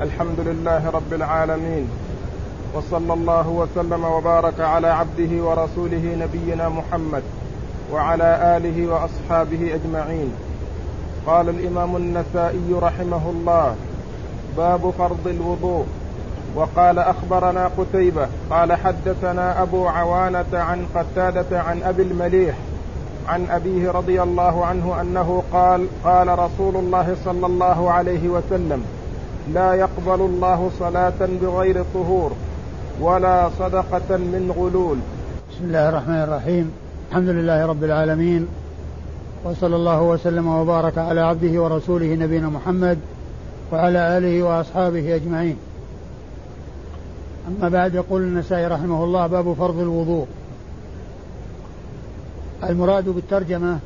الحمد لله رب العالمين وصلى الله وسلم وبارك على عبده ورسوله نبينا محمد وعلى آله وأصحابه أجمعين. قال الإمام النسائي رحمه الله باب فرض الوضوء. وقال أخبرنا قتيبة قال حدثنا أبو عوانة عن قتادة عن أبي المليح عن أبيه رضي الله عنه أنه قال قال رسول الله صلى الله عليه وسلم لا يقبل الله صلاة بغير طهور ولا صدقة من غلول. بسم الله الرحمن الرحيم. الحمد لله رب العالمين. وصلى الله وسلم وبارك على عبده ورسوله نبينا محمد وعلى آله وأصحابه أجمعين. أما بعد يقول النسائي رحمه الله باب فرض الوضوء. المراد بالترجمة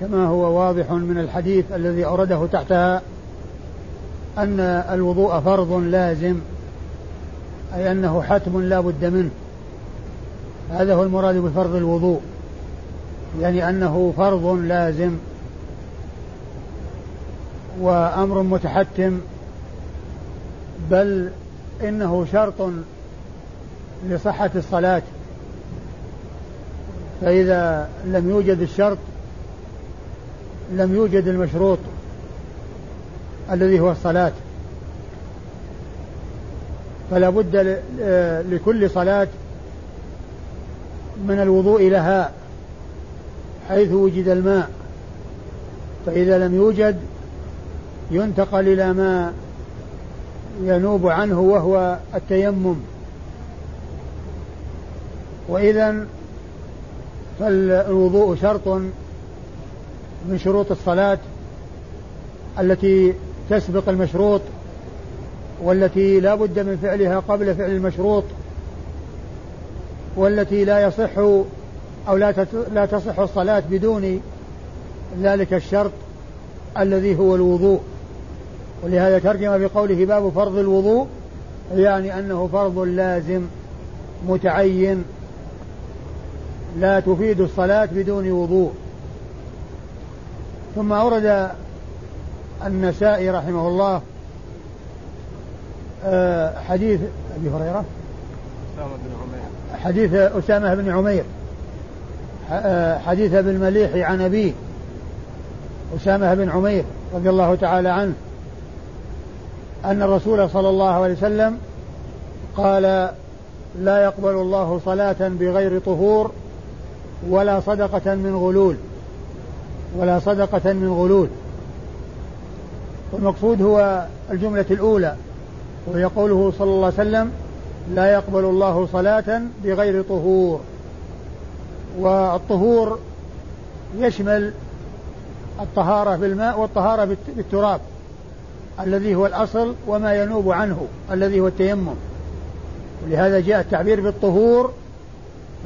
كما هو واضح من الحديث الذي أورده تحتها أن الوضوء فرض لازم أي أنه حتم لا بد منه. هذا هو المراد بفرض الوضوء يعني أنه فرض لازم وأمر متحتم بل إنه شرط لصحة الصلاة. فإذا لم يوجد الشرط لم يوجد المشروط. الذي هو الصلاة. فلا بد لكل صلاة من الوضوء لها حيث وجد الماء. فإذا لم يوجد ينتقل إلى ما ينوب عنه وهو التيمم. وإذا فالوضوء شرط من شروط الصلاة التي تسبق المشروط والتي لا بد من فعلها قبل فعل المشروط والتي لا يصح أو لا لا تصح الصلاة بدون ذلك الشرط الذي هو الوضوء. ولهذا ترجم بقوله باب فرض الوضوء يعني أنه فرض لازم متعين لا تفيد الصلاة بدون وضوء. ثم أورد النسائي رحمه الله آه، حديث أبي هريرة حديث أسامة بن عمير آه، حديث ابن المليح عن أبيه أسامة بن عمير رضي الله تعالى عنه أن الرسول صلى الله عليه وسلم قال لا يقبل الله صلاة بغير طهور ولا صدقة من غلول ولا صدقة من غلول. والمقصود هو الجملة الأولى وهي قوله صلى الله عليه وسلم لا يقبل الله صلاة بغير طهور. والطهور يشمل الطهارة بالماء والطهارة بالتراب الذي هو الأصل وما ينوب عنه الذي هو التيمم. ولهذا جاء التعبير بالطهور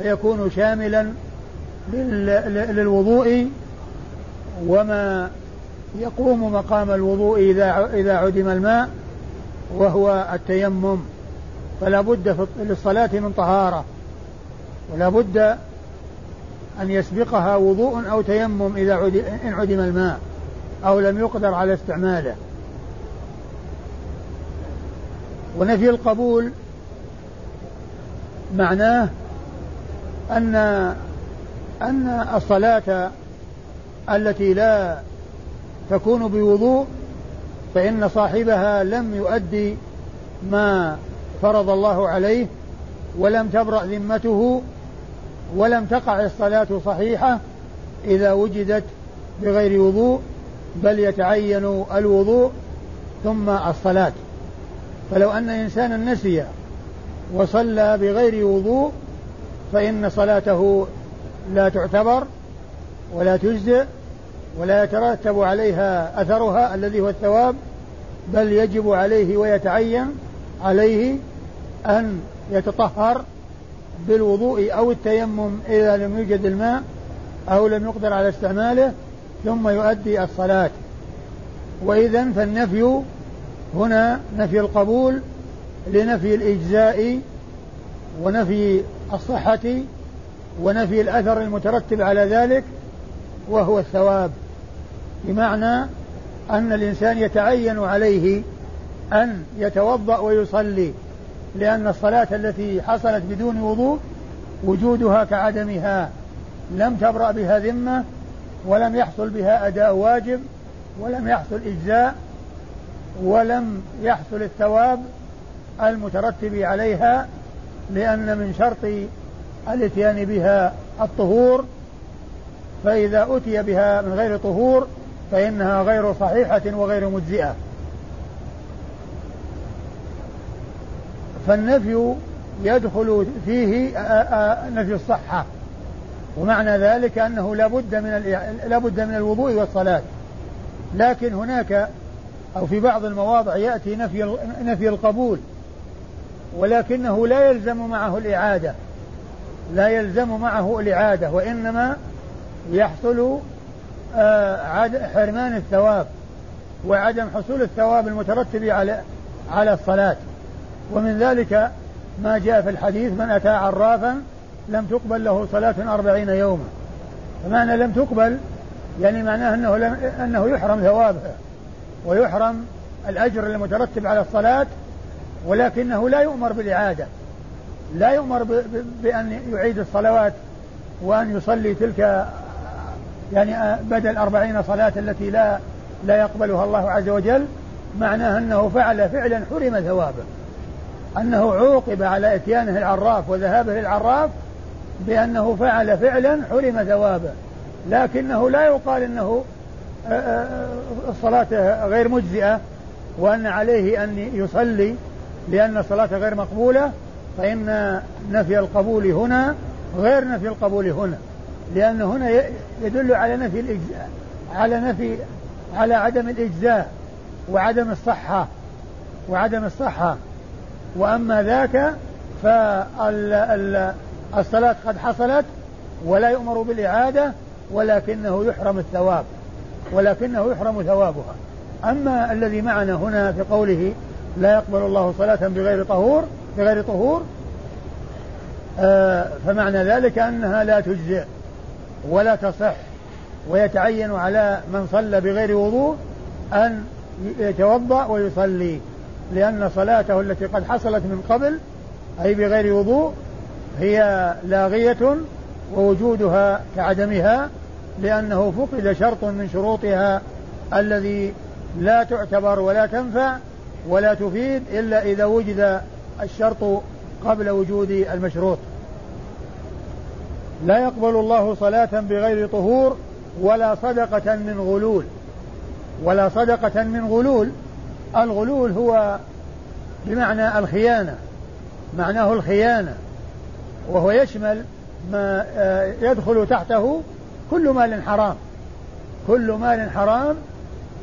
فيكون شاملا للوضوء وما يقوم مقام الوضوء إذا إذا عدم الماء وهو التيمم. فلا بد للصلاة من طهارة. ولا بد أن يسبقها وضوء أو تيمم إذا عدم إن عدم الماء أو لم يقدر على استعماله. ونفي القبول معناه أن أن الصلاة التي لا تكون بوضوء فإن صاحبها لم يؤدي ما فرض الله عليه ولم تبرأ ذمته ولم تقع الصلاة صحيحة إذا وجدت بغير وضوء بل يتعين الوضوء ثم الصلاة. فلو أن إنسانا نسي وصلى بغير وضوء فإن صلاته لا تعتبر ولا تجزئ ولا يترتب عليها أثرها الذي هو الثواب بل يجب عليه ويتعين عليه أن يتطهر بالوضوء أو التيمم إذا لم يوجد الماء أو لم يقدر على استعماله ثم يؤدي الصلاة. وإذا فالنفي هنا نفي القبول لنفي الإجزاء ونفي الصحة ونفي الأثر المترتب على ذلك وهو الثواب بمعنى أن الإنسان يتعين عليه أن يتوضأ ويصلي لأن الصلاة التي حصلت بدون وضوء وجودها كعدمها. لم تبرأ بها ذمة ولم يحصل بها أداء واجب ولم يحصل إجزاء ولم يحصل الثواب المترتب عليها لأن من شرط الاتيان بها الطهور فإذا أتي بها من غير طهور فإنها غير صحيحة وغير مجزئة. فالنفي يدخل فيه نفي الصحة. ومعنى ذلك أنه لا بد من لا بد من الوضوء والصلاة. لكن هناك أو في بعض المواضع يأتي نفي نفي القبول. ولكنه لا يلزم معه الإعادة. لا يلزم معه الإعادة وإنما يحصل آه، حرمان الثواب وعدم حصول الثواب المترتب على على الصلاة. ومن ذلك ما جاء في الحديث من أتى عرافا لم تقبل له صلاة أربعين يوما. فمعنى لم تقبل يعني معناه أنه, لم أنه يحرم ثوابها ويحرم الأجر المترتب على الصلاة ولكنه لا يؤمر بالإعادة. لا يؤمر بأن يعيد الصلوات وأن يصلي تلك يعني بدل أربعين صلاة التي لا لا يقبلها الله عز وجل معناه أنه فعل فعلا حرم ثوابه. أنه عوقب على إتيانه العراف وذهابه للعراف بأنه فعل فعلا حرم ثوابه. لكنه لا يقال أنه آه، آه، الصلاة غير مجزئة وأن عليه أن يصلي لأن الصلاة غير مقبولة فإن نفي القبول هنا غير نفي القبول هنا. لأن هنا يدل على نفي الإجزاء على نفي على عدم الإجزاء وعدم الصحة وعدم الصحة. وأما ذاك فالصلاة قد حصلت ولا يؤمر بالإعادة ولكنه يحرم الثواب ولكنه يحرم ثوابها. أما الذي معنا هنا في قوله لا يقبل الله صلاة بغير طهور بغير طهور آه فمعنى ذلك أنها لا تجزئ. ولا تصح ويتعين على من صلى بغير وضوء أن يتوضأ ويصلي لأن صلاته التي قد حصلت من قبل أي بغير وضوء هي لاغية ووجودها كعدمها لأنه فقد شرط من شروطها الذي لا تعتبر ولا تنفع ولا تفيد إلا إذا وجد الشرط قبل وجود المشروط. لا يقبل الله صلاة بغير طهور ولا صدقة من غلول. ولا صدقة من غلول. الغلول هو بمعنى الخيانة. معناه الخيانة. وهو يشمل ما آه، يدخل تحته كل مال حرام. كل مال حرام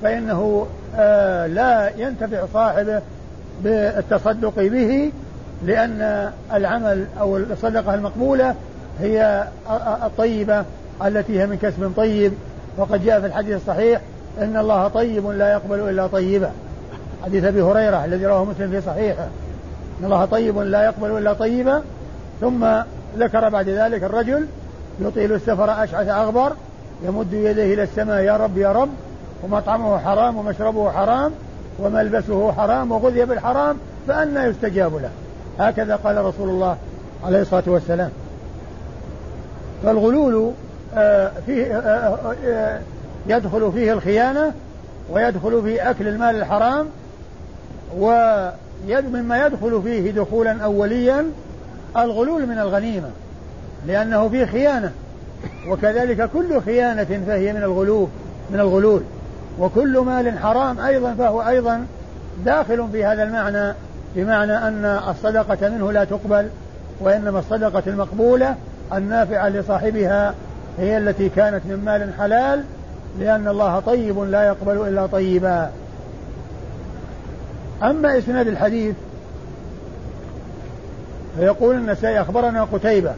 فإنه آه، لا ينتفع صاحبه بالتصدق به لأن العمل أو الصدقة المقبولة هي الطيبة التي هي من كسب طيب. وقد جاء في الحديث الصحيح إن الله طيب لا يقبل إلا طيبا حديث أبي هريرة الذي رواه مسلم في صحيحه. إن الله طيب لا يقبل إلا طيبا ثم ذكر بعد ذلك الرجل يطيل السفر أشعث أغبر يمد يديه إلى السماء يا رب يا رب ومطعمه حرام ومشربه حرام وملبسه حرام وغذي بالحرام فأنا يستجاب له. هكذا قال رسول الله عليه الصلاة والسلام. فالغلول آه، فيه آه، آه، يدخل فيه الخيانة ويدخل فيه أكل المال الحرام ومما يدخل فيه دخولا أوليا الغلول من الغنيمة لأنه فيه خيانة وكذلك كل خيانة فهي من الغلو من الغلول وكل مال حرام أيضا فهو أيضا داخل في هذا المعنى بمعنى أن الصدقة منه لا تقبل وإنما الصدقة المقبولة النافعة لصاحبها هي التي كانت من مال حلال لأن الله طيب لا يقبل إلا طيبا. أما إسناد الحديث فيقول النسائي أخبرنا قتيبة.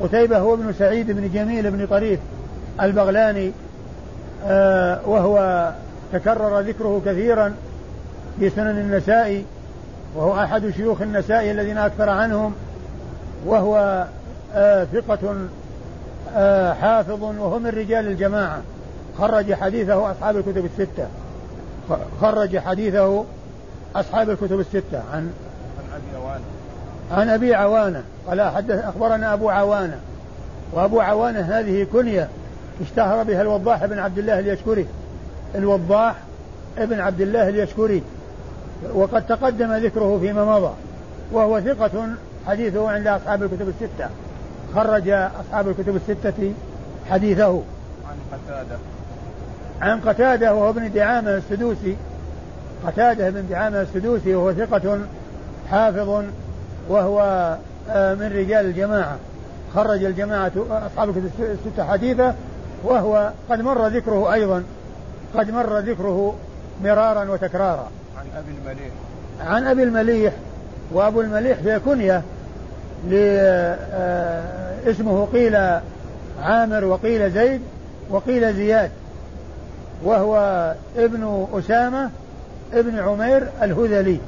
وقتيبة هو ابن سعيد بن جميل بن طريف البغلاني آه وهو تكرر ذكره كثيرا في سنن النسائي وهو أحد شيوخ النسائي الذين أكثر عنهم وهو ثقة آه حافظ وهو من رجال الجماعة. خرج حديثه أصحاب الكتب الستة. خرج حديثه أصحاب الكتب الستة. عن عن أبي عوانة. عن أبي عوانة. قال حدث أخبرنا أبو عوانة. وأبو عوانة هذه كنية اشتهر بها الوضاح بن عبد الله اليشكري. الوضاح ابن عبد الله اليشكري. وقد تقدم ذكره فيما مضى. وهو ثقة حديثه عند أصحاب الكتب الستة. خرج أصحاب الكتب الستة حديثه. عن قتادة. عن قتادة وهو ابن دعامة السدوسي. قتادة بن دعامة السدوسي وهو ثقة حافظ وهو آه، من رجال الجماعة. خرج الجماعة أصحاب الكتب الستة حديثه وهو قد مر ذكره أيضا. قد مر ذكره مرارا وتكرارا. عن أبي المليح. عن أبي المليح. وأبو المليح في كنية اسمه قيل عامر وقيل زيد وقيل زياد وهو ابن أسامة ابن عمير الهذلي.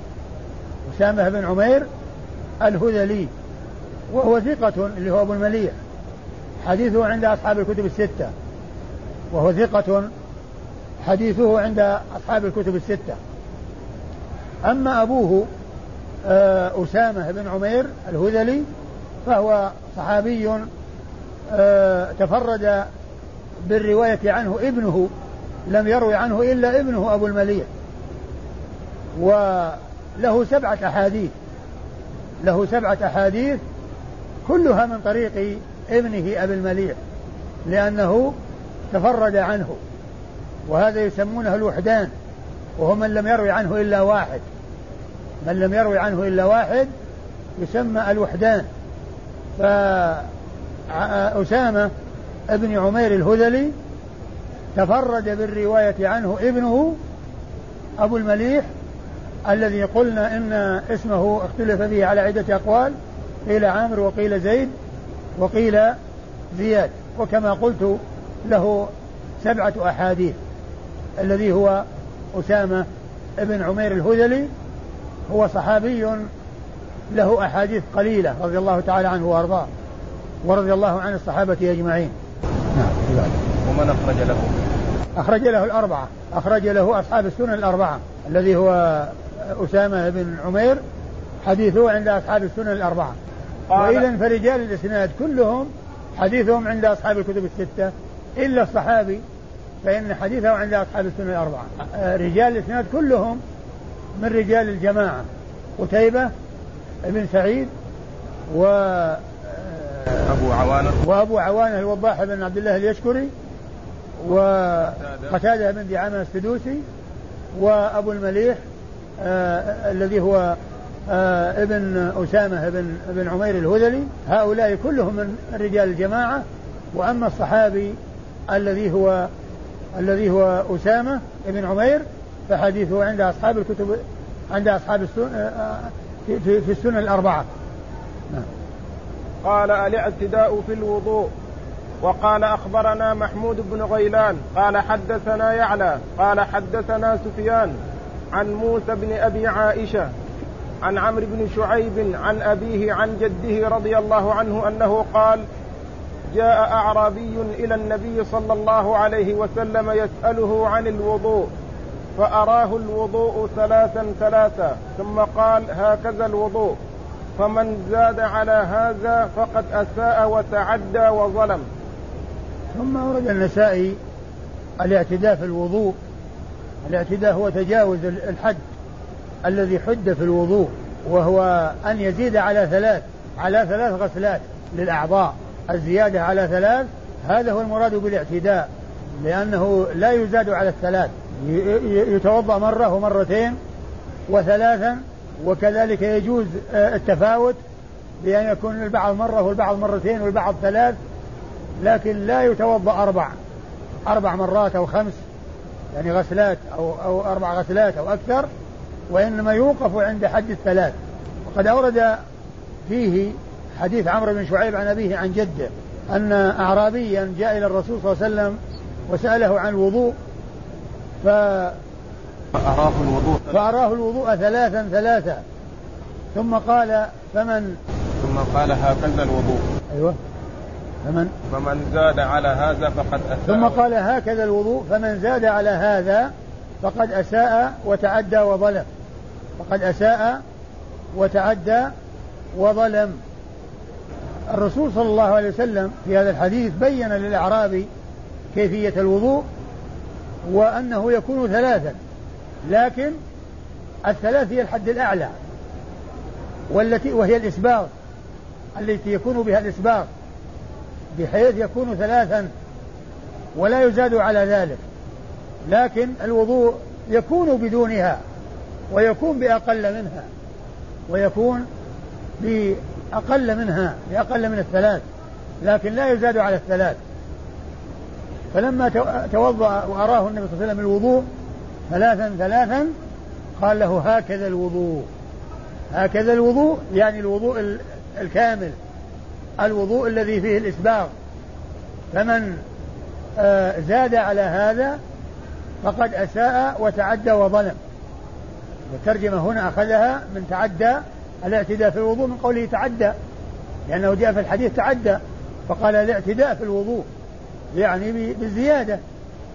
أسامة بن عمير الهذلي وهو ثقة اللي هو أبو المليح. حديثه عند أصحاب الكتب الستة. وهو ثقة حديثه عند أصحاب الكتب الستة. أما أبوه آه، أسامة بن عمير الهذلي فهو صحابي آه، تفرد بالرواية عنه ابنه لم يروي عنه إلا ابنه أبو المليح. وله سبعة أحاديث له سبعة أحاديث كلها من طريق ابنه أبي المليح لأنه تفرد عنه. وهذا يسمونه الوحدان وهو من لم يروي عنه إلا واحد. من لم يروي عنه إلا واحد يسمى الوحدان. فأسامة ابن عمير الهذلي تفرد بالرواية عنه ابنه أبو المليح الذي قلنا إن اسمه اختلف فيه على عدة أقوال قيل عامر وقيل زيد وقيل زياد وكما قلت له سبعة أحاديث. الذي هو أسامة ابن عمير الهذلي هو صحابي له أحاديث قليلة رضي الله تعالى عنه وأرضاه ورضي الله عن الصحابة أجمعين. نعم ومن أخرج له؟ أخرج له الأربعة. أخرج له أصحاب السنن الأربعة الذي هو أسامة بن عمير. حديثه عند أصحاب السنن الأربعة. وإذا فرجال الإسناد كلهم حديثهم عند أصحاب الكتب الستة. إلا الصحابي فإن حديثه عند أصحاب السنن الأربعة. رجال الإسناد كلهم من رجال الجماعة. قتيبة بن سعيد و أبو عوانة. وأبو عوانة الوضاح بن عبد الله اليشكري وقتادة بن دعامة السدوسي وأبو المليح آه الذي هو آه ابن أسامة بن, بن عمير الهذلي. هؤلاء كلهم من رجال الجماعة. وأما الصحابي الذي هو الذي هو أسامة بن عمير فحديثه عند أصحاب الكتب عند أصحاب السنن آه، آه، في, في السنن الأربعة. نعم. قال الاعتداء في الوضوء. وقال أخبرنا محمود بن غيلان. قال حدثنا يعلى. قال حدثنا سفيان. عن موسى بن أبي عائشة. عن عمرو بن شعيب عن أبيه عن جده رضي الله عنه أنه قال جاء أعرابي إلى النبي صلى الله عليه وسلم يسأله عن الوضوء. فأراه الوضوء ثلاثا ثلاثا ثم قال هكذا الوضوء فمن زاد على هذا فقد أساء وتعدى وظلم. ثم ورد النسائي الاعتداء في الوضوء الاعتداء هو تجاوز الحد الذي حد في الوضوء وهو أن يزيد على ثلاث على ثلاث غسلات للأعضاء الزيادة على ثلاث هذا هو المراد بالاعتداء لأنه لا يزاد على الثلاث. يتوضأ مرة ومرتين وثلاثا وكذلك يجوز آه، التفاوت بأن يكون البعض مرة والبعض مرتين والبعض ثلاث لكن لا يتوضأ أربع أربع مرات أو خمس يعني غسلات أو أو أربع غسلات أو أكثر وإنما يوقف عند حد الثلاث. وقد أورد فيه حديث عمرو بن شعيب عن أبيه عن جده أن أعرابيا جاء إلى الرسول صلى الله عليه وسلم وسأله عن الوضوء ف فأراه الوضوء فأراه الوضوء ثلاثا ثلاثا ثم قال فمن؟ ثم قال هكذا الوضوء. أيوه. فمن؟ فمن زاد على هذا فقد أساء. ثم قال هكذا الوضوء. فمن زاد على هذا فقد أساء وتعدى وظلم. فقد أساء وتعدى وظلم. الرسول صلى الله عليه وسلم في هذا الحديث بين للأعرابي كيفية الوضوء وأنه يكون ثلاثا لكن الثلاث هي الحد الأعلى والتي وهي الإسباغ التي يكون بها الإسباغ بحيث يكون ثلاثا ولا يزاد على ذلك. لكن الوضوء يكون بدونها ويكون بأقل منها ويكون بأقل منها بأقل من الثلاث لكن لا يزاد على الثلاث. فلما توضأ وأراه النبي صلى الله عليه وسلم الوضوء ثلاثا ثلاثا قال له هكذا الوضوء. هكذا الوضوء يعني الوضوء الكامل الوضوء الذي فيه الإسباغ. فمن آه، زاد على هذا فقد أساء وتعدى وظلم. والترجمة هنا أخذها من تعدى الاعتداء في الوضوء من قوله تعدى لأنه جاء في الحديث تعدى فقال الاعتداء في الوضوء. يعني بالزيادة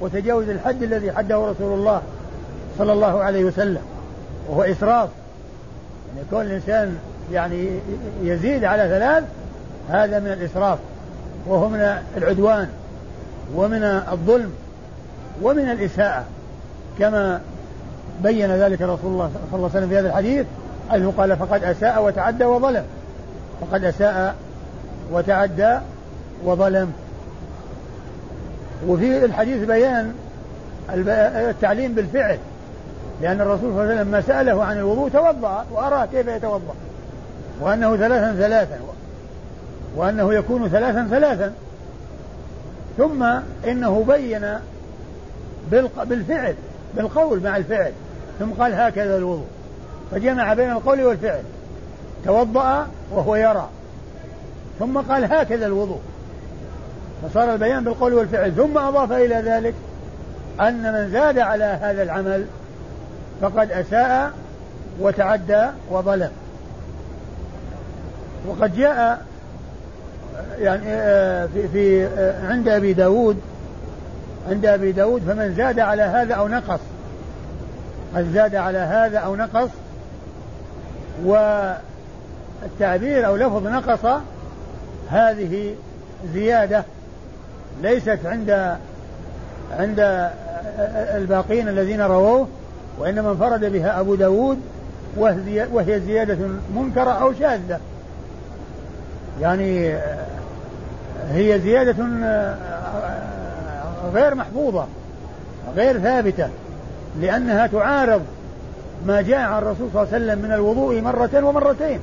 وتجاوز الحد الذي حده رسول الله صلى الله عليه وسلم وهو إسراف. يعني كون الإنسان يعني يزيد على ثلاث هذا من الإسراف وهو من العدوان ومن الظلم ومن الإساءة. كما بين ذلك رسول الله صلى الله عليه وسلم في هذا الحديث أنه قال فقد أساء وتعدى وظلم. فقد أساء وتعدى وظلم. وفي الحديث بيان التعليم بالفعل لأن الرسول صلى الله عليه وسلم ما سأله عن الوضوء توضأ وأراه كيف يتوضأ وأنه ثلاثا ثلاثا وأنه يكون ثلاثا ثلاثا. ثم إنه بين بالفعل بالقول مع الفعل ثم قال هكذا الوضوء. فجمع بين القول والفعل توضأ وهو يرى ثم قال هكذا الوضوء. فصار البيان بالقول والفعل. ثم أضاف إلى ذلك أن من زاد على هذا العمل فقد أساء وتعدى وظلم. وقد جاء يعني آه، في, في آه، عند أبي داود عند أبي داود فمن زاد على هذا أو نقص. قد زاد على هذا أو نقص والتعبير أو لفظ نقص هذه زيادة. ليست عند عند الباقين الذين رووه وإنما انفرد بها أبو داود وهي زيادة منكرة أو شاذة. يعني هي زيادة غير محفوظة غير ثابتة لأنها تعارض ما جاء عن الرسول صلى الله عليه وسلم من الوضوء مرة ومرتين.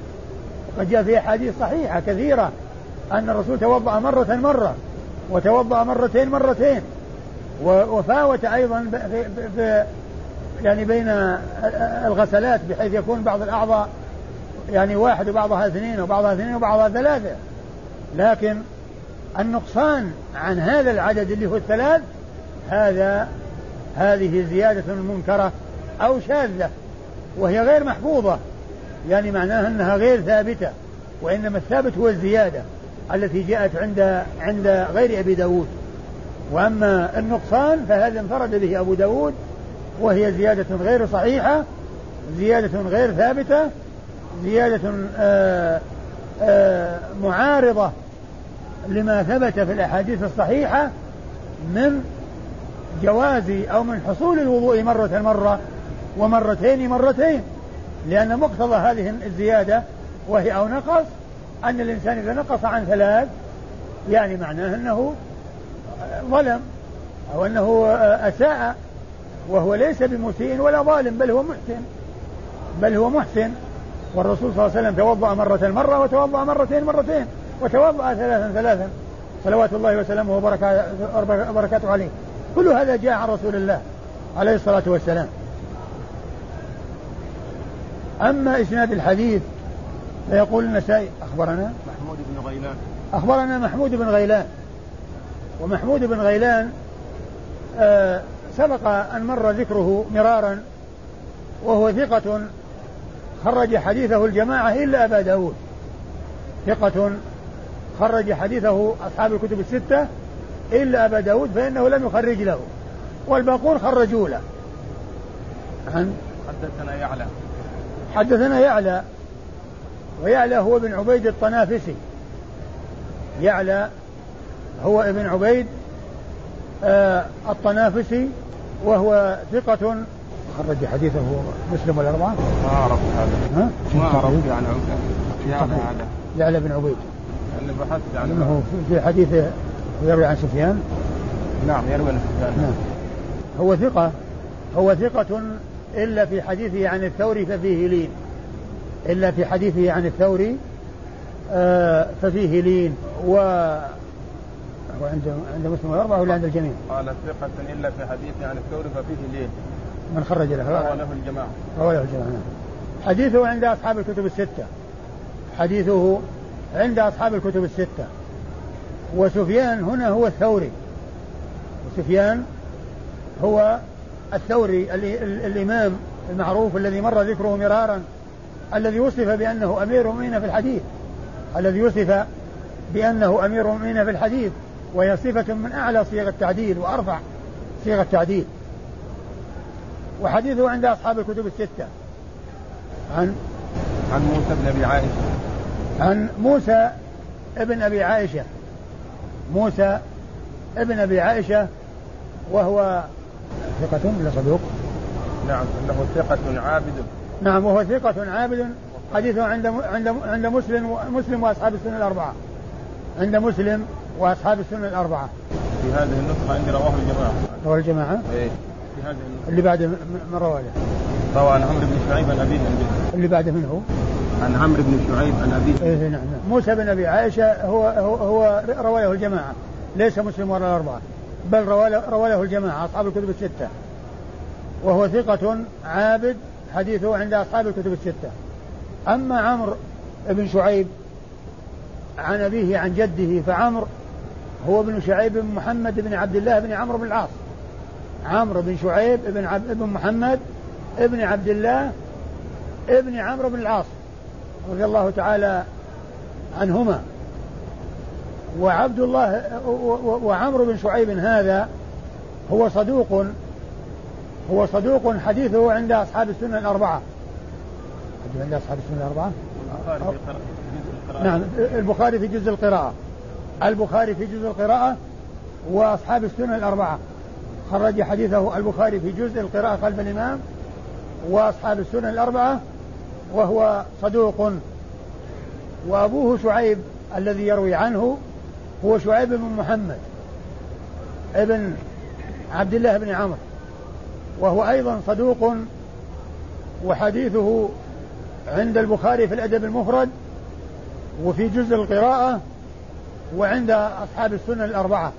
وقد جاء في أحاديث صحيحة كثيرة أن الرسول توضأ مرة مرة. وتوضأ مرتين مرتين. وفاوت أيضا في, في يعني بين الغسلات بحيث يكون بعض الأعضاء يعني واحد وبعضها اثنين وبعضها اثنين وبعضها ثلاثة. لكن النقصان عن هذا العدد اللي هو الثلاث هذا هذه زيادة منكرة أو شاذة وهي غير محفوظة. يعني معناها أنها غير ثابتة وإنما الثابت هو الزيادة. التي جاءت عند عند غير أبي داود. وأما النقصان فهذا انفرد به أبو داود وهي زيادة غير صحيحة زيادة غير ثابتة زيادة آآ آآ معارضة لما ثبت في الأحاديث الصحيحة من جواز أو من حصول الوضوء مرة مرة ومرتين مرتين لأن مقتضى هذه الزيادة وهي أو نقص أن الإنسان إذا نقص عن ثلاث يعني معناه أنه ظلم أو أنه أساء وهو ليس بمسيء ولا ظالم بل هو محسن. بل هو محسن. والرسول صلى الله عليه وسلم توضأ مرة مرة وتوضأ مرتين مرتين وتوضأ ثلاثا ثلاثا. صلوات الله وسلامه وبركاته عليه. كل هذا جاء عن رسول الله عليه الصلاة والسلام. أما إسناد الحديث فيقول النسائي أخبرنا؟ محمود بن غيلان. أخبرنا محمود بن غيلان. ومحمود بن غيلان آه سبق أن مر ذكره مرارا وهو ثقة خرج حديثه الجماعة إلا أبا داود. ثقة خرج حديثه أصحاب الكتب الستة إلا أبا داود فإنه لم يخرج له. والباقون خرجوا له. عن حدثنا يعلى. حدثنا يعلى. ويعلى هو ابن عبيد الطنافسي. يعلى هو ابن عبيد آه الطنافسي وهو ثقة. خرج حديثه مسلم والأربعة. ما أعرف هذا. ها؟ ما أعرف. يعني يعلى يعلى بن عبيد. أنا بحثت عنه أنه في حديثه يروي عن سفيان. نعم يروي عن سفيان. نعم. هو ثقة. هو ثقة إلا في حديثه عن الثوري ففيه لين. إلا في حديثه عن الثوري آه ففيه لين و هو عند مسلم والأربعة ولا عند الجميع؟ قال ثقة إلا في حديثه عن الثوري ففيه لين. من خرج له. روى له الجماعة. روى له الجماعة نعم. حديثه عند أصحاب الكتب الستة. حديثه عند أصحاب الكتب الستة. وسفيان هنا هو الثوري. وسفيان هو الثوري الإمام المعروف الذي مر ذكره مرارا الذي وصف بأنه أمير المؤمنين في الحديث. الذي وصف بأنه أمير المؤمنين في الحديث وهي صفة من أعلى صيغ التعديل وأرفع صيغ التعديل. وحديثه عند أصحاب الكتب الستة. عن عن موسى بن أبي عائشة. عن موسى ابن أبي عائشة. موسى ابن أبي عائشة وهو ثقة ولا صدوق؟ نعم أنه ثقة عابد. نعم وهو ثقة عابد حديثه عند عند عند مسلم مسلم وأصحاب السنة الأربعة. عند مسلم وأصحاب السنة الأربعة. في هذه النسخة عندي رواه الجماعة. رواه الجماعة؟ إيه. في هذه النسخة. اللي بعده من رواه روى عن عمرو بن شعيب عن أبيه. اللي بعده من هو؟ عن عمرو بن شعيب عن أبيه. إيه نعم نعم. موسى بن أبي عائشة هو هو, هو رواه له الجماعة. ليس مسلم ولا الأربعة. بل روى له الجماعة أصحاب الكتب الستة. وهو ثقة عابد حديثه عند أصحاب الكتب الستة. أما عمرو بن شعيب عن أبيه عن جده فعمرو هو ابن شعيب بن محمد بن عبد الله بن عمرو بن العاص. عمرو بن شعيب بن عبد بن محمد ابن عبد الله ابن عمرو بن العاص رضي الله تعالى عنهما. وعبد الله وعمرو بن شعيب هذا هو صدوق هو صدوق حديثه عند أصحاب السنة الأربعة. عند أصحاب السنة الأربعة؟ نعم البخاري في جزء القراءة. البخاري في جزء القراءة وأصحاب السنة الأربعة. خرج حديثه البخاري في جزء القراءة خلف الإمام وأصحاب السنة الأربعة وهو صدوق. وأبوه شعيب الذي يروي عنه هو شعيب بن محمد ابن عبد الله بن عمرو. وهو أيضا صدوق وحديثه عند البخاري في الأدب المفرد وفي جزء القراءة وعند أصحاب السنن الأربعة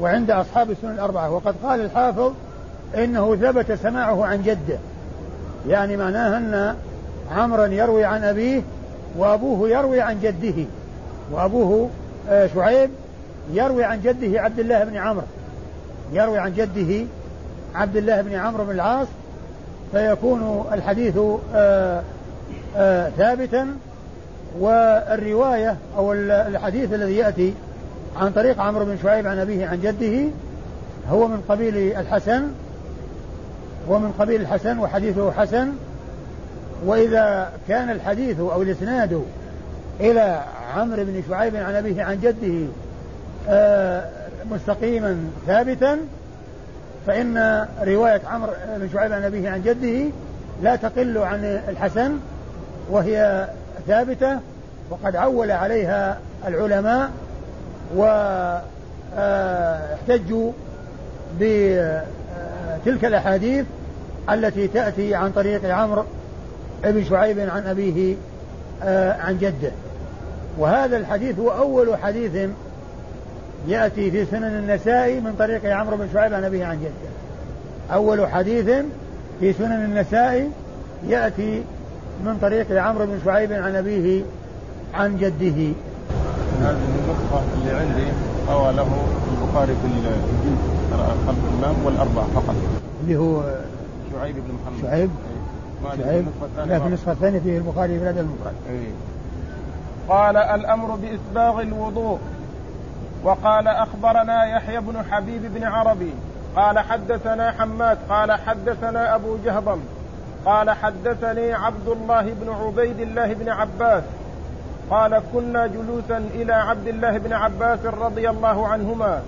وعند أصحاب السنن الأربعة. وقد قال الحافظ إنه ثبت سماعه عن جده يعني معناه أن عمرا يروي عن أبيه وأبوه يروي عن جده وأبوه آه، شعيب يروي عن جده عبد الله بن عمرو يروي عن جده عبد الله بن عمرو بن العاص فيكون الحديث آآ آه، آآ آه، ثابتا والرواية أو الحديث الذي يأتي عن طريق عمرو بن شعيب عن أبيه عن جده هو من قبيل الحسن ومن قبيل الحسن وحديثه حسن. وإذا كان الحديث أو الإسناد إلى عمرو بن شعيب عن أبيه عن جده آه، مستقيما ثابتا فإن رواية عمرو بن شعيب عن أبيه عن جده لا تقل عن الحسن وهي ثابتة وقد عول عليها العلماء واحتجوا بتلك الأحاديث التي تأتي عن طريق عمرو بن شعيب عن أبيه آه، عن جده. وهذا الحديث هو أول حديث يأتي في سنن النسائي من طريق عمرو بن شعيب عن أبيه عن جده. أول حديث في سنن النسائي يأتي من طريق عمرو بن شعيب عن أبيه عن جده. هذه النسخة اللي عندي روى له البخاري في الجزء خلف الإمام والأربعة فقط. اللي هو شعيب بن محمد. شعيب؟ شعيب؟ لا في النسخة الثانية فيه البخاري في الأدب المفرد. قال الأمر بإسباغ الوضوء. وقال أخبرنا يحيى بن حبيب بن عربي قال حدثنا حماد قال حدثنا أبو جهضم قال حدثني عبد الله بن عبيد الله بن عباس قال كنا جلوسا إلى عبد الله بن عباس رضي الله عنهما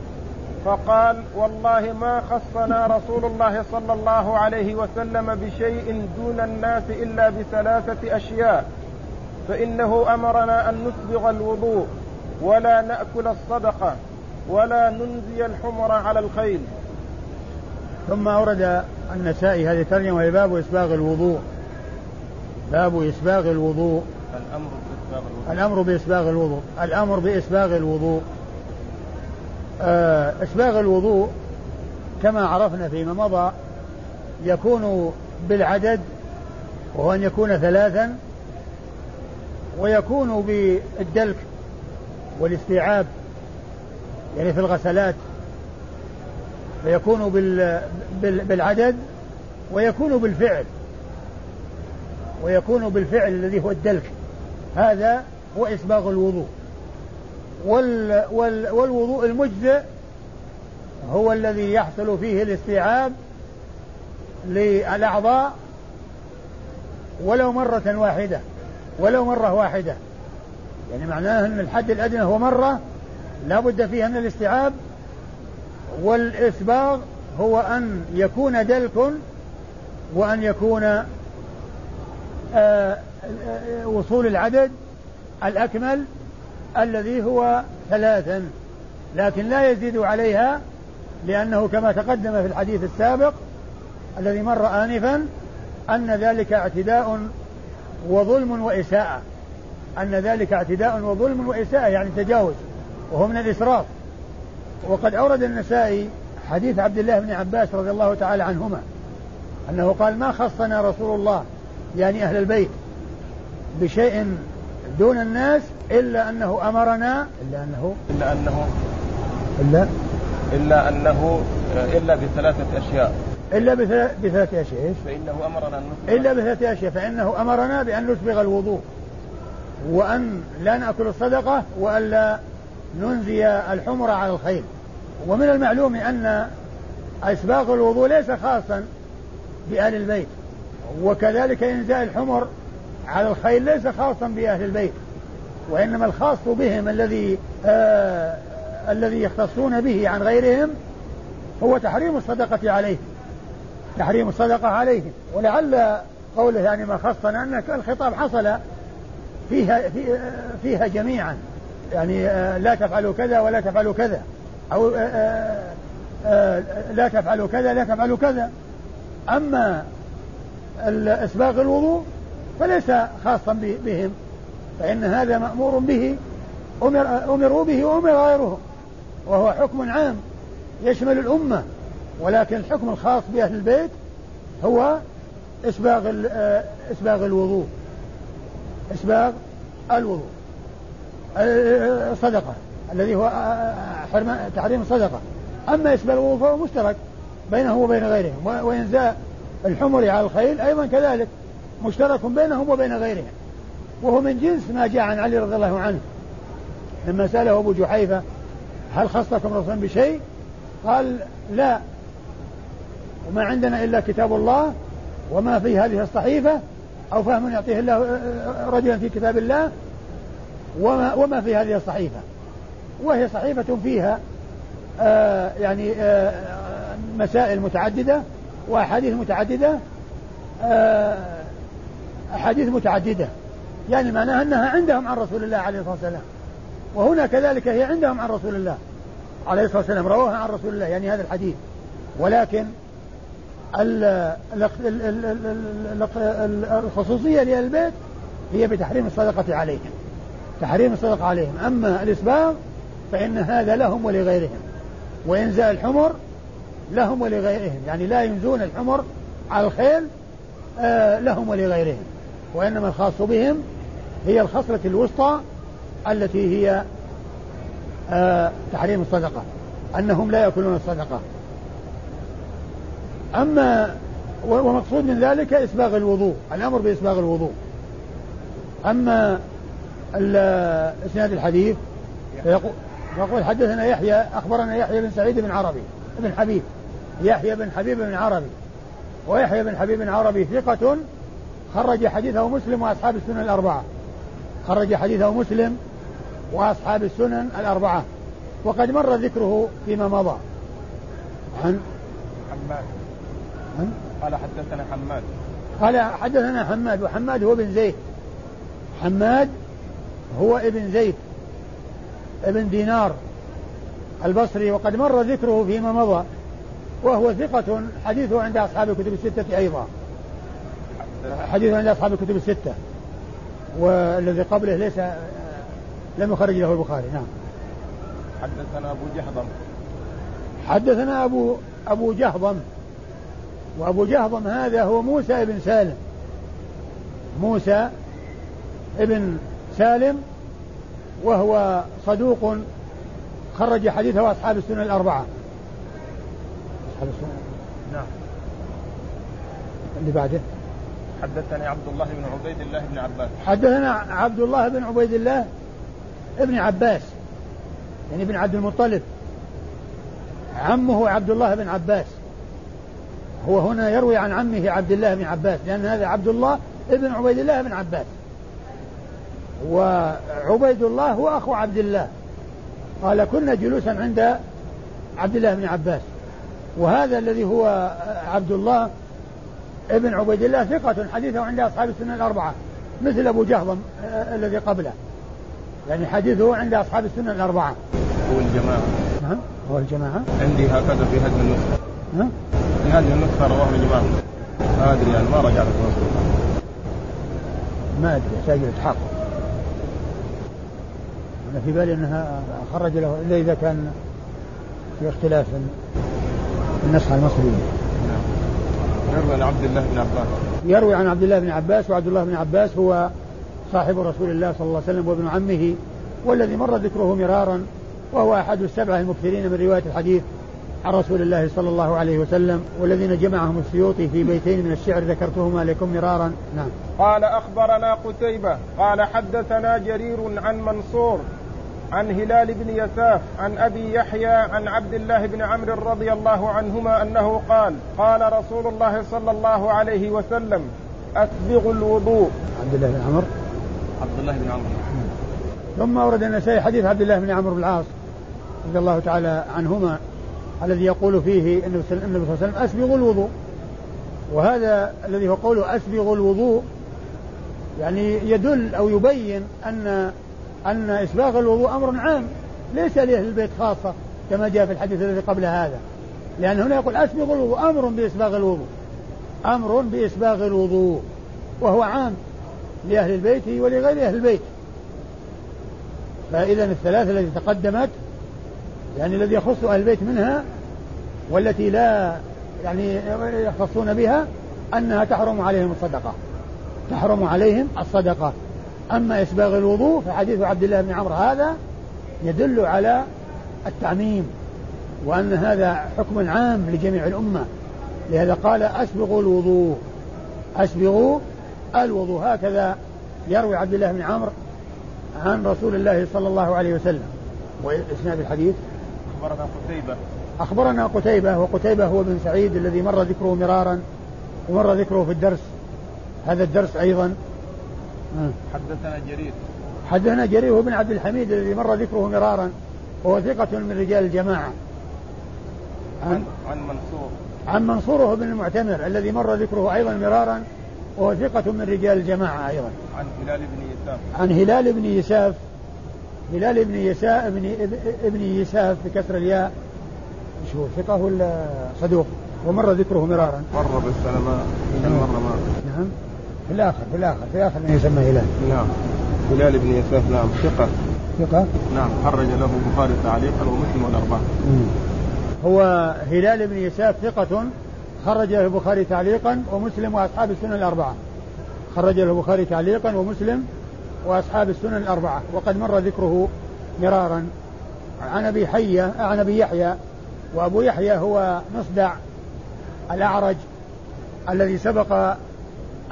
فقال والله ما خصنا رسول الله صلى الله عليه وسلم بشيء دون الناس إلا بثلاثة أشياء فإنه أمرنا أن نسبغ الوضوء ولا نأكل الصدقة ولا ننزي الحمر على الخيل. ثم أورد النسائي هذه الترجمة وهي باب إسباغ الوضوء. باب إسباغ الوضوء. الأمر بإسباغ الوضوء. الأمر بإسباغ الوضوء. الأمر بإسباغ الوضوء. آه إسباغ الوضوء كما عرفنا فيما مضى يكون بالعدد وهو أن يكون ثلاثا ويكون بالدلك. والاستيعاب يعني في الغسلات فيكون بال بالعدد ويكون بالفعل ويكون بالفعل الذي هو الدلك. هذا هو إسباغ الوضوء. وال وال والوضوء المجزئ هو الذي يحصل فيه الاستيعاب للأعضاء ولو مرة واحدة ولو مرة واحدة. يعني معناه أن الحد الأدنى هو مرة لا بد فيها من الاستيعاب والإسباغ هو أن يكون دلك وأن يكون آه، آه، وصول العدد الأكمل الذي هو ثلاثا لكن لا يزيد عليها لأنه كما تقدم في الحديث السابق الذي مر آنفا أن ذلك اعتداء وظلم وإساءة. أن ذلك اعتداء وظلم وإساءة يعني تجاوز وهو من الإسراف. وقد أورد النسائي حديث عبد الله بن عباس رضي الله تعالى عنهما أنه قال ما خصنا رسول الله يعني أهل البيت بشيء دون الناس إلا أنه أمرنا إلا أنه إلا أنه إلا إلا أنه إلا بثلاثة أشياء. إلا بثلاثة أشياء إيش؟ فإنه أمرنا أن نسبغ إلا بثلاثة أشياء فإنه أمرنا بأن نسبغ الوضوء. وأن لا نأكل الصدقة وألا ننزي الحمر على الخيل. ومن المعلوم أن إسباغ الوضوء ليس خاصا بأهل البيت وكذلك إنزاء الحمر على الخيل ليس خاصا بأهل البيت وإنما الخاص بهم الذي آه الذي يختصون به عن غيرهم هو تحريم الصدقة عليهم. تحريم الصدقة عليهم. ولعل قوله يعني ما خصنا أن الخطاب حصل فيها فيها جميعا. يعني آه لا تفعلوا كذا ولا تفعلوا كذا. أو آه، آه، لا تفعلوا كذا لا تفعلوا كذا. أما إسباغ الوضوء فليس خاصا بهم فإن هذا مأمور به أمر أمروا به وأمر غيرهم وهو حكم عام يشمل الأمة. ولكن الحكم الخاص بأهل البيت هو إسباغ إسباغ الوضوء. إسباغ الوضوء. الصدقة الذي هو حرم تحريم الصدقة أما إسبال الوضوء فهو مشترك بينه وبين غيرهم وإنزاء الحمر على الخيل أيضا كذلك مشترك بينهم وبين غيرهم. وهو من جنس ما جاء عن علي رضي الله عنه. لما سأله أبو جحيفة هل خصكم رسول بشيء؟ قال لا. وما عندنا إلا كتاب الله وما في هذه الصحيفة أو فهم يعطيه الله رجلا في كتاب الله وما, وما في هذه الصحيفة. وهي صحيفة فيها آه يعني آه مسائل متعددة وأحاديث متعددة آه أحاديث متعددة. يعني معناها أنها عندهم عن رسول الله عليه الصلاة والسلام. وهنا كذلك هي عندهم عن رسول الله عليه الصلاة والسلام رواها عن رسول الله يعني هذا الحديث. ولكن الخصوصية للبيت هي بتحريم الصدقة عليهم. تحريم الصدقة عليهم. أما الإسباغ فإن هذا لهم ولغيرهم. وإنزاء الحمر لهم ولغيرهم. يعني لا ينزون الحمر على الخيل آه لهم ولغيرهم. وإنما الخاص بهم هي الخصلة الوسطى التي هي آه تحريم الصدقة. أنهم لا يأكلون الصدقة. أما ومقصود من ذلك إسباغ الوضوء الأمر بإسباغ الوضوء. أما إسناد الحديث فيقول يقول حدثنا يحيى أخبرنا يحيى بن سعيد بن عربي بن حبيب يحيى بن حبيب بن عربي ويحيى بن حبيب العربي ثقة خرج حديثه مسلم وأصحاب السنن الأربعة. خرج حديثه مسلم وأصحاب السنن الأربعة. وقد مر ذكره فيما مضى. عن عن قال حدثنا حماد. قال حدثنا حماد وحماد هو بن زيد. حماد هو ابن زيد ابن دينار البصري وقد مر ذكره فيما مضى وهو ثقة حديثه عند أصحاب الكتب الستة أيضا. حديثه عند أصحاب الكتب الستة والذي قبله ليس لم يخرج له البخاري. نعم. حدثنا أبو جهضم. حدثنا أبو أبو جهضم. وأبو جهضم هذا هو موسى بن سالم. موسى ابن سالم وهو صدوق خرج حديثه أصحاب السنن الأربعة. أصحاب السنن نعم. اللي بعده. حدثني عبد الله بن عبيد الله بن عباس. حدثنا عبد الله بن عبيد الله ابن عباس. يعني ابن عبد المطلب. عمه عبد الله بن عباس. هو هنا يروي عن عمه عبد الله بن عباس لأن هذا عبد الله ابن عبيد الله بن عباس. وعبيد الله هو أخو عبد الله. قال كنا جلوسا عند عبد الله بن عباس. وهذا الذي هو عبد الله ابن عبيد الله ثقة حديثه عند أصحاب السنة الأربعة مثل أبو جهضم آه، الذي قبله. يعني حديثه عند أصحاب السنة الأربعة. هو الجماعة. نعم هو الجماعة. عندي هكذا في هذه النسخة. ها؟ في هذه النسخة رواه الجماعة ما أدري يعني ما رجعت النسخة ما أدري يحتاج إلى تحقق أنا في بالي أنها خرج له إلا إذا كان في اختلاف في النسخة المصرية. يروي عن عبد الله بن عباس. يروي عن عبد الله بن عباس وعبد الله بن عباس هو صاحب رسول الله صلى الله عليه وسلم وابن عمه والذي مر ذكره مرارا وهو أحد السبعة المكثرين من رواية الحديث. عن رسول الله صلى الله عليه وسلم والذين جمعهم السيوطي في بيتين من الشعر ذكرتهما لكم مرارا. نعم. قال أخبرنا قتيبة قال حدثنا جرير عن منصور عن هلال بن يساف عن أبي يحيى عن عبد الله بن عمرو رضي الله عنهما أنه قال قال رسول الله صلى الله عليه وسلم اسبغوا الوضوء. عبد الله بن عمرو. عبد الله بن عمرو. ثم ورد النسائي حديث عبد الله بن عمرو بن العاص رضي الله تعالى عنهما. الذي يقول فيه النبي صلى الله عليه وسلم اسبغوا الوضوء. وهذا الذي هو قوله اسبغوا الوضوء يعني يدل أو يبين أن أن إسباغ الوضوء أمر عام ليس لأهل البيت خاصة كما جاء في الحديث الذي قبل هذا. لأن هنا يقول أسبغ الوضوء أمر بإسباغ الوضوء. أمر بإسباغ الوضوء وهو عام لأهل البيت ولغير أهل البيت. فإذا الثلاثة التي تقدمت يعني الذي يخص أهل البيت منها والتي لا يعني يختصون بها أنها تحرم عليهم الصدقة. تحرم عليهم الصدقة. أما إسباغ الوضوء فحديث عبد الله بن عمرو هذا يدل على التعميم وأن هذا حكم عام لجميع الأمة. لهذا قال أسبغوا الوضوء. أسبغوا الوضوء. هكذا يروي عبد الله بن عمرو عن رسول الله صلى الله عليه وسلم. وإسناد الحديث أخبرنا قتيبة. أخبرنا قتيبة وقتيبة هو بن سعيد الذي مر ذكره مرارا ومر ذكره في الدرس. هذا الدرس أيضا. حدثنا جرير. حدثنا جرير هو بن عبد الحميد الذي مر ذكره مرارا وهو ثقة من رجال الجماعة. عن عن منصور. عن منصور هو بن المعتمر الذي مر ذكره أيضا مرارا وهو ثقة من رجال الجماعة أيضا. عن هلال بن يساف. عن هلال بن يساف هلال بن يساف ابن ابن يساف بكسر الياء. شو ثقة ولا صدوق؟ ومر ذكره مرارا. مر بالسلامة. مر ما نعم. في الآخر في الآخر في آخر من يسمى هلال؟ نعم. هلال بن يساف نعم. ثقة. ثقة؟ نعم. خرج له البخاري تعليقا ومسلم والأربعة. هو هلال بن يساف ثقة خرج له البخاري تعليقا ومسلم وأصحاب السنن الأربعة. خرج له البخاري تعليقا ومسلم وأصحاب السنن الأربعة وقد مر ذكره مرارا. عن أبي حية عن أبي يحيى وأبو يحيى هو مصدع الأعرج الذي سبق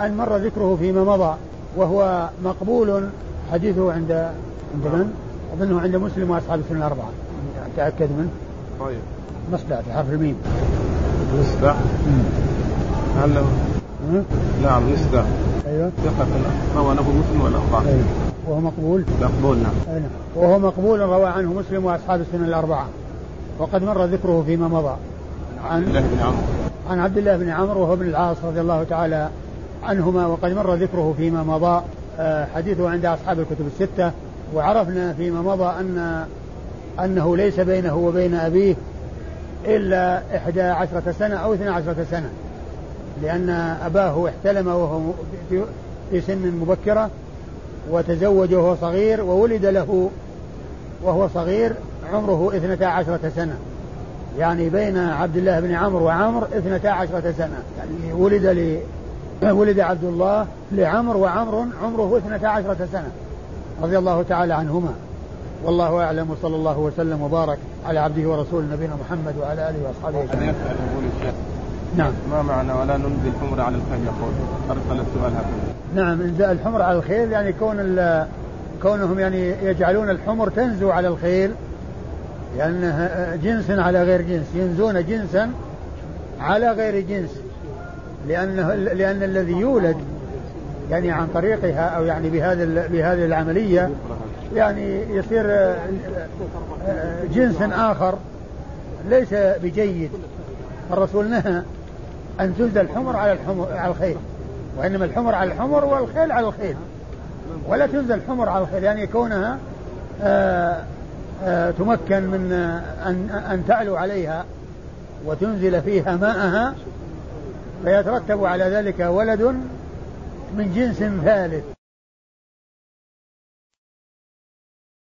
أن مر ذكره فيما مضى وهو مقبول حديثه عند عند من؟ أظنه عند مسلم وأصحاب السنة الأربعة. تأكد منه؟ طيب. مصدع بحرف الميم. مصدع؟ هل نعم يسلم أيوه. ثقة روى له مسلم والأربعة أيوة. وهو مقبول؟ مقبول نعم. أيوة. وهو مقبول روى عنه مسلم وأصحاب السنن الأربعة. وقد مر ذكره فيما مضى. عن عبد الله بن عمرو. عن عبد الله بن عمرو وهو ابن العاص رضي الله تعالى عنهما. وقد مر ذكره فيما مضى آه، حديثه عند أصحاب الكتب الستة. وعرفنا فيما مضى أن أنه ليس بينه وبين أبيه إلا إحدى عشرة سنة أو اثنى عشرة سنة. لأن أباه احتلم وهو في سن مبكرة وتزوج وهو صغير وولد له وهو صغير عمره اثنتا عشرة سنة. يعني بين عبد الله بن عمرو وعمر اثنتا عشرة سنة. يعني ولد ل ولد عبد الله لعمر وعمر عمره اثنتا عشرة سنة. رضي الله تعالى عنهما. والله أعلم. وصلى الله وسلم وبارك على عبده ورسوله نبينا محمد وعلى آله وأصحابه. أجمعين نعم. ما معنى ولا ننزل الحمر على الخيل يقول أرسل السؤال هكذا. نعم انزال الحمر على الخيل يعني كون كونهم يعني يجعلون الحمر تنزو على الخيل لأنه جنس على غير جنس ينزون جنسا على غير جنس. لأنه لأن الذي يولد يعني عن طريقها أو يعني بهذه بهذه العملية يعني يصير جنس آخر ليس بجيد. الرسول نهى أن تنزل الحمر على الحمر على الخيل. وإنما الحمر على الحمر والخيل على الخيل. ولا تنزل الحمر على الخيل يعني كونها آآ آآ تمكن من أن, أن تعلو عليها وتنزل فيها ماءها فيترتب على ذلك ولد من جنس ثالث.